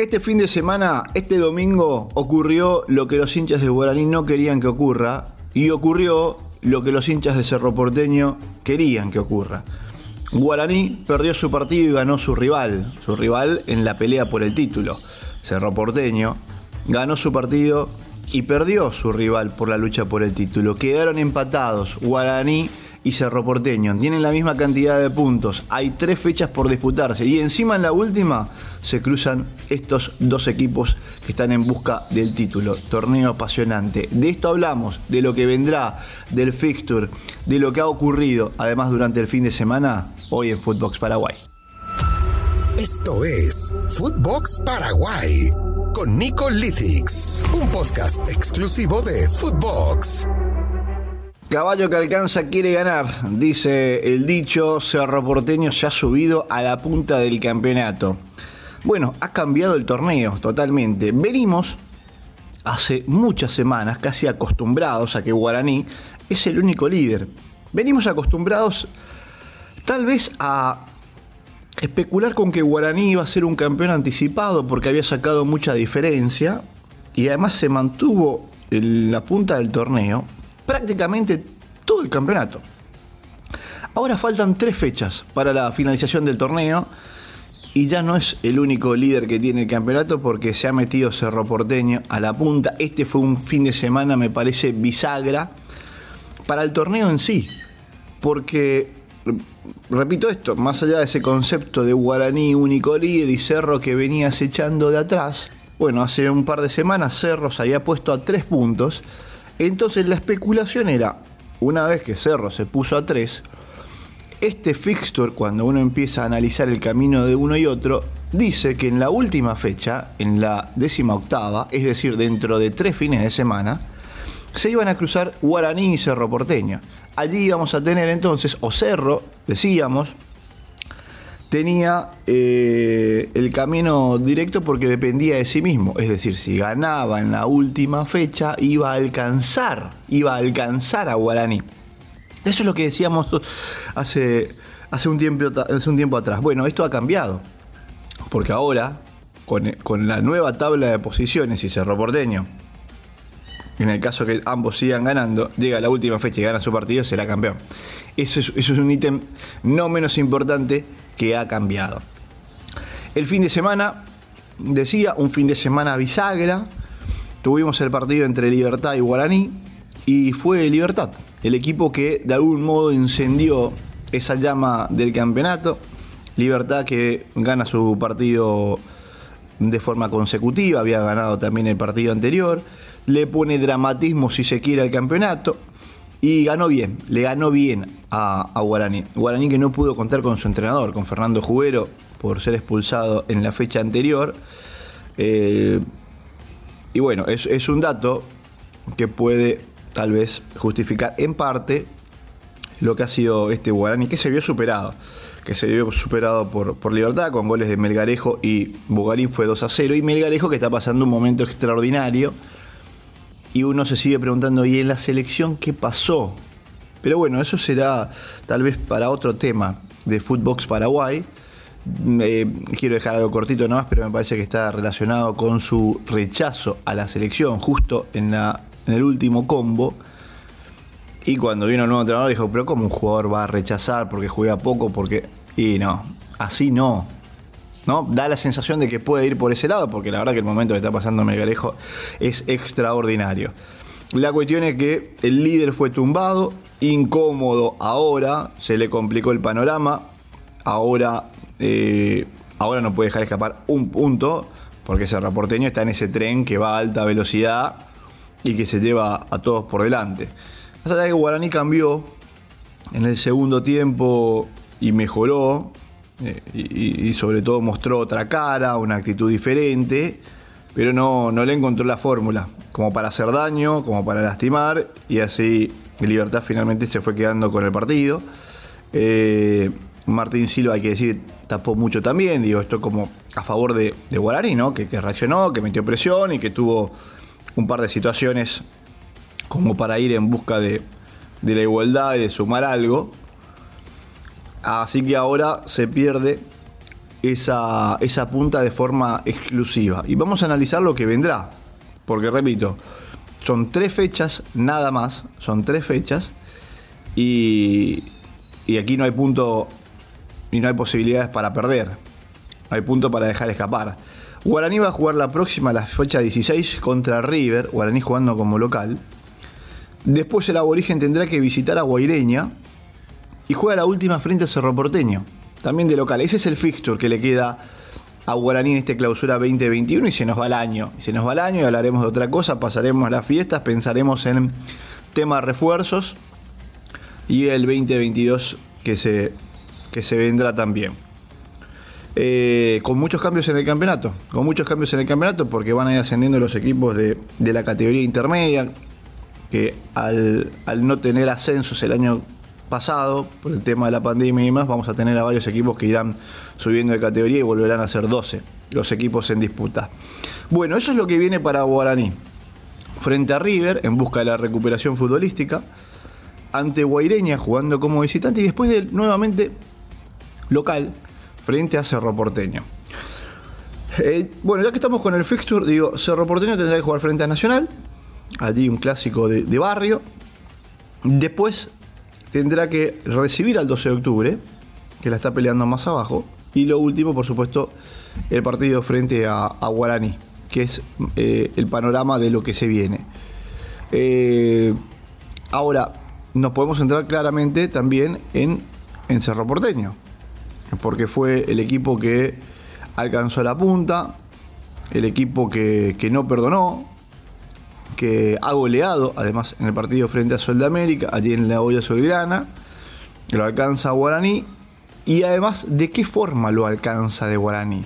Este fin de semana, este domingo, ocurrió lo que los hinchas de Guaraní no querían que ocurra y ocurrió lo que los hinchas de Cerro Porteño querían que ocurra. Guaraní perdió su partido y ganó su rival, su rival en la pelea por el título. Cerro Porteño ganó su partido y perdió su rival por la lucha por el título. Quedaron empatados Guaraní y Cerro Porteño. Tienen la misma cantidad de puntos. Hay tres fechas por disputarse. Y encima en la última se cruzan estos dos equipos que están en busca del título. Torneo apasionante. De esto hablamos, de lo que vendrá, del fixture, de lo que ha ocurrido, además durante el fin de semana, hoy en Footbox Paraguay. Esto es Footbox Paraguay con Nico Lithix, un podcast exclusivo de Footbox. Caballo que alcanza quiere ganar, dice el dicho, Cerro Porteño se ha subido a la punta del campeonato. Bueno, ha cambiado el torneo totalmente. Venimos hace muchas semanas casi acostumbrados a que Guaraní es el único líder. Venimos acostumbrados tal vez a especular con que Guaraní iba a ser un campeón anticipado porque había sacado mucha diferencia y además se mantuvo en la punta del torneo prácticamente todo el campeonato. Ahora faltan tres fechas para la finalización del torneo y ya no es el único líder que tiene el campeonato porque se ha metido Cerro Porteño a la punta. Este fue un fin de semana, me parece, bisagra para el torneo en sí. Porque, repito esto, más allá de ese concepto de Guaraní único líder y Cerro que venía acechando de atrás, bueno, hace un par de semanas Cerro se había puesto a tres puntos entonces la especulación era, una vez que Cerro se puso a 3, este fixture, cuando uno empieza a analizar el camino de uno y otro, dice que en la última fecha, en la décima octava, es decir, dentro de tres fines de semana, se iban a cruzar Guaraní y Cerro Porteño. Allí íbamos a tener entonces, o Cerro, decíamos, tenía eh, el camino directo porque dependía de sí mismo. Es decir, si ganaba en la última fecha, iba a alcanzar, iba a alcanzar a Guaraní. Eso es lo que decíamos hace, hace, un, tiempo, hace un tiempo atrás. Bueno, esto ha cambiado. Porque ahora, con, con la nueva tabla de posiciones y Cerro Porteño, en el caso que ambos sigan ganando, llega la última fecha y gana su partido, será campeón. Eso es, eso es un ítem no menos importante que ha cambiado. El fin de semana, decía, un fin de semana bisagra. Tuvimos el partido entre Libertad y Guaraní y fue Libertad, el equipo que de algún modo incendió esa llama del campeonato. Libertad que gana su partido de forma consecutiva, había ganado también el partido anterior, le pone dramatismo si se quiere al campeonato. Y ganó bien, le ganó bien a, Guaraní. Guaraní que no pudo contar con su entrenador, con Fernando Jubero, por ser expulsado en la fecha anterior. Eh, y bueno, es, es, un dato que puede tal vez justificar en parte lo que ha sido este Guaraní, que se vio superado. Que se vio superado por, por Libertad con goles de Melgarejo y Bugarín fue 2 a 0. Y Melgarejo que está pasando un momento extraordinario y uno se sigue preguntando, ¿y en la selección qué pasó? Pero bueno, eso será tal vez para otro tema de Footbox Paraguay. quiero dejar algo cortito nomás, pero me parece que está relacionado con su rechazo a la selección justo en, la, en el último combo. Y cuando vino el nuevo entrenador dijo, pero ¿cómo un jugador va a rechazar porque juega poco? Porque... Y no, así no. ¿No? Da la sensación de que puede ir por ese lado, porque la verdad que el momento que está pasando Melgarejo es extraordinario. La cuestión es que el líder fue tumbado, incómodo ahora, se le complicó el panorama, ahora, eh, ahora no puede dejar escapar un punto, porque ese reporteño está en ese tren que va a alta velocidad y que se lleva a todos por delante. Más allá que Guaraní cambió en el segundo tiempo y mejoró, eh, y, sobre todo mostró otra cara, una actitud diferente, pero no, no le encontró la fórmula, como para hacer daño, como para lastimar, y así Libertad finalmente se fue quedando con el partido. Eh, Martín Silva, hay que decir, tapó mucho también, digo, esto como a favor de, de Guaraní, ¿no? Que, que, reaccionó, que metió presión y que tuvo un par de situaciones como para ir en busca de, de la igualdad y de sumar algo. Así que ahora se pierde esa, esa punta de forma exclusiva. Y vamos a analizar lo que vendrá. Porque repito, son tres fechas, nada más, son tres fechas. Y, y aquí no hay punto y no hay posibilidades para perder. No hay punto para dejar escapar. Guaraní va a jugar la próxima, la fecha 16, contra River. Guaraní jugando como local. Después el aborigen tendrá que visitar a Guaireña. Y juega la última frente a Cerro Porteño. También de local. Ese es el fixture que le queda a Guaraní en esta clausura 2021 y se nos va el año. Y se nos va el año y hablaremos de otra cosa. Pasaremos las fiestas, pensaremos en temas refuerzos. Y el 2022 que se, que se vendrá también. Eh, con muchos cambios en el campeonato, con muchos cambios en el campeonato porque van a ir ascendiendo los equipos de, de la categoría intermedia, que al, al, no tener ascensos el año pasado, por el tema de la pandemia y demás, vamos a tener a varios equipos que irán subiendo de categoría y volverán a ser 12 los equipos en disputa. Bueno, eso es lo que viene para Guaraní. Frente a River, en busca de la recuperación futbolística, ante Guaireña jugando como visitante y después de nuevamente local frente a Cerro Porteño. Bueno, ya que estamos con el fixture, digo, Cerro Porteño tendrá que jugar frente a Nacional, allí un clásico de barrio. Después tendrá que recibir al 12 de octubre, que la está peleando más abajo. Y lo último, por supuesto, el partido frente a, a Guaraní, que es eh, el panorama de lo que se viene. Eh, ahora, nos podemos entrar claramente también en, en Cerro Porteño, porque fue el equipo que alcanzó la punta, el equipo que, que no perdonó, que ha goleado, además, en el partido frente a Sol de América, allí en la olla soberana, lo alcanza Guaraní, y además, ¿de qué forma lo alcanza de Guaraní?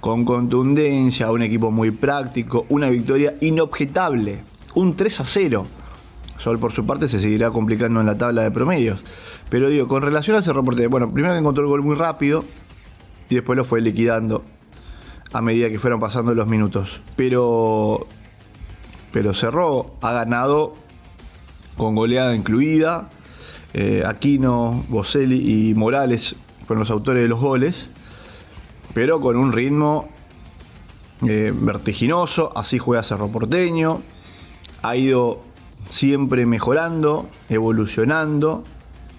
Con contundencia, un equipo muy práctico, una victoria inobjetable, un 3 a 0. Sol, por su parte, se seguirá complicando en la tabla de promedios. Pero digo, con relación a ese reporte, bueno, primero encontró el gol muy rápido y después lo fue liquidando a medida que fueron pasando los minutos. Pero, pero Cerró ha ganado con goleada incluida. Eh, Aquino, Boselli y Morales fueron los autores de los goles, pero con un ritmo eh, vertiginoso. Así juega Cerro Porteño. Ha ido siempre mejorando, evolucionando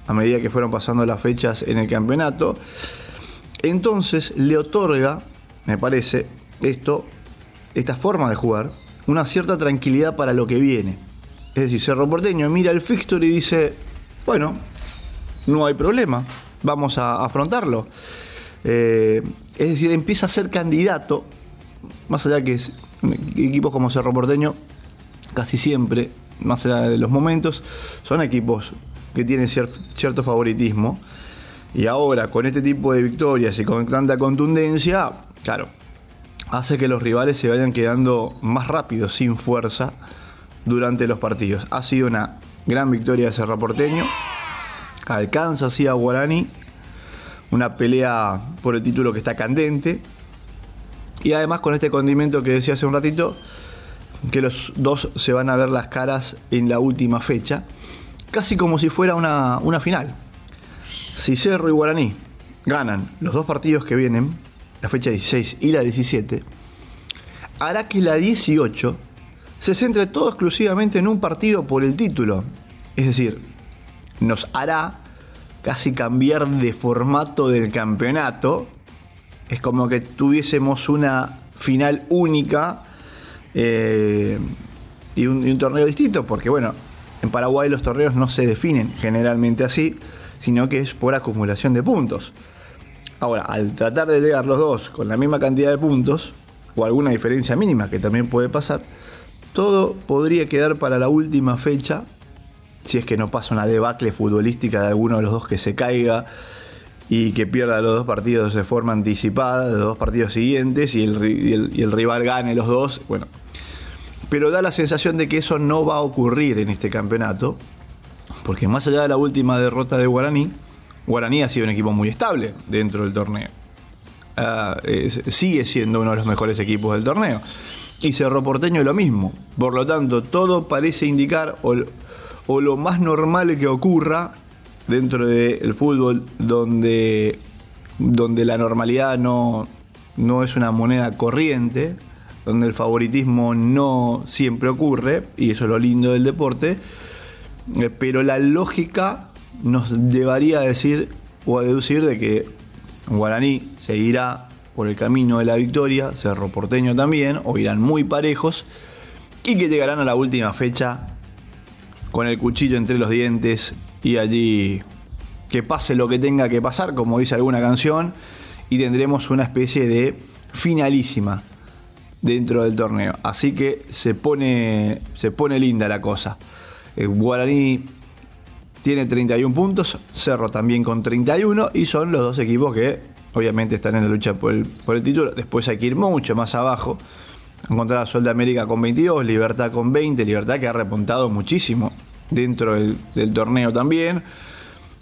a medida que fueron pasando las fechas en el campeonato. Entonces le otorga, me parece, esto, esta forma de jugar, una cierta tranquilidad para lo que viene. Es decir, Cerro Porteño mira el fixture y dice, bueno, no hay problema, vamos a afrontarlo. Eh, es decir, empieza a ser candidato, más allá que es, equipos como Cerro Porteño, casi siempre, más allá de los momentos, son equipos que tienen cierto favoritismo. Y ahora, con este tipo de victorias y con tanta contundencia, claro, hace que los rivales se vayan quedando más rápidos, sin fuerza, durante los partidos. Ha sido una gran victoria de Cerro Porteño. Alcanza así a Guaraní. Una pelea por el título que está candente. Y además con este condimento que decía hace un ratito, que los dos se van a ver las caras en la última fecha. Casi como si fuera una, una final. Si Cerro y Guaraní ganan los dos partidos que vienen, la fecha 16 y la 17, hará que la 18 se centre todo exclusivamente en un partido por el título. Es decir, nos hará casi cambiar de formato del campeonato. Es como que tuviésemos una final única eh, y, un, y un torneo distinto, porque bueno, en Paraguay los torneos no se definen generalmente así, sino que es por acumulación de puntos. Ahora, al tratar de llegar los dos con la misma cantidad de puntos, o alguna diferencia mínima que también puede pasar, todo podría quedar para la última fecha, si es que no pasa una debacle futbolística de alguno de los dos que se caiga y que pierda los dos partidos de forma anticipada, los dos partidos siguientes, y el, y el, rival gane los dos. Bueno, pero da la sensación de que eso no va a ocurrir en este campeonato, porque más allá de la última derrota de Guaraní, Guaraní ha sido un equipo muy estable dentro del torneo. Es, sigue siendo uno de los mejores equipos del torneo. Y Cerro Porteño lo mismo. Por lo tanto, todo parece indicar, o, o lo más normal que ocurra dentro del fútbol, donde donde la normalidad no, no es una moneda corriente, donde el favoritismo no siempre ocurre, y eso es lo lindo del deporte, eh, pero la lógica nos llevaría a decir o a deducir de que Guaraní seguirá por el camino de la victoria, Cerro Porteño también, o irán muy parejos, y que llegarán a la última fecha con el cuchillo entre los dientes y allí que pase lo que tenga que pasar, como dice alguna canción, y tendremos una especie de finalísima dentro del torneo. Así que se pone, se pone linda la cosa. El Guaraní tiene 31 puntos, Cerro también con 31 y son los dos equipos que obviamente están en la lucha por el, por el título. Después hay que ir mucho más abajo. Encontrar a Sol de América con 22, Libertad con 20, Libertad que ha repuntado muchísimo dentro del, torneo también.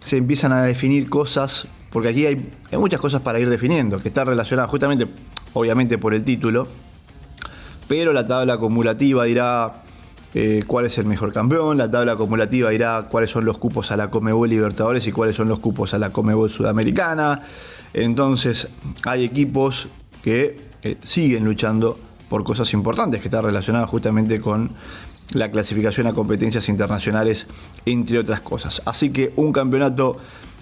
Se empiezan a definir cosas, porque aquí hay, muchas cosas para ir definiendo, que están relacionadas justamente, obviamente, por el título, pero la tabla acumulativa dirá eh, cuál es el mejor campeón, la tabla acumulativa dirá cuáles son los cupos a la Comebol Libertadores y cuáles son los cupos a la Comebol Sudamericana. Entonces hay equipos que eh, siguen luchando por cosas importantes que están relacionadas justamente con la clasificación a competencias internacionales, entre otras cosas. Así que un campeonato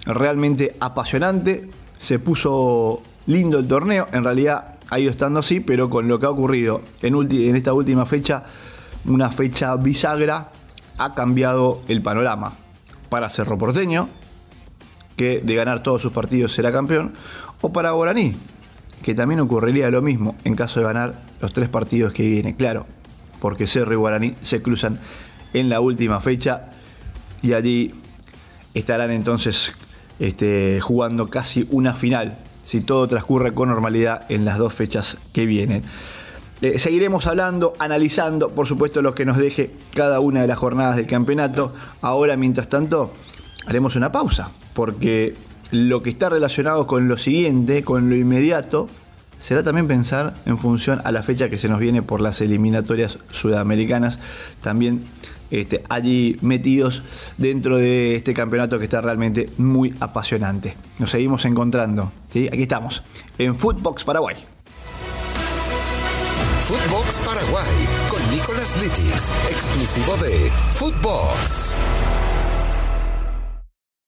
realmente apasionante, se puso lindo el torneo, en realidad ha ido estando así, pero con lo que ha ocurrido en esta última fecha, una fecha bisagra, ha cambiado el panorama para Cerro Porteño, que de ganar todos sus partidos será campeón, o para Guaraní, que también ocurriría lo mismo en caso de ganar los tres partidos que vienen. Claro, porque Cerro y Guaraní se cruzan en la última fecha y allí estarán entonces este, jugando casi una final, si todo transcurre con normalidad en las dos fechas que vienen. Eh, seguiremos hablando, analizando, por supuesto, lo que nos deje cada una de las jornadas del campeonato. Ahora, mientras tanto, haremos una pausa, porque lo que está relacionado con lo siguiente, con lo inmediato, será también pensar en función a la fecha que se nos viene por las eliminatorias sudamericanas, también este, allí metidos dentro de este campeonato que está realmente muy apasionante. Nos seguimos encontrando, ¿sí? aquí estamos, en Footbox Paraguay. Footbox Paraguay con Nicolás Litix, exclusivo de Footbox.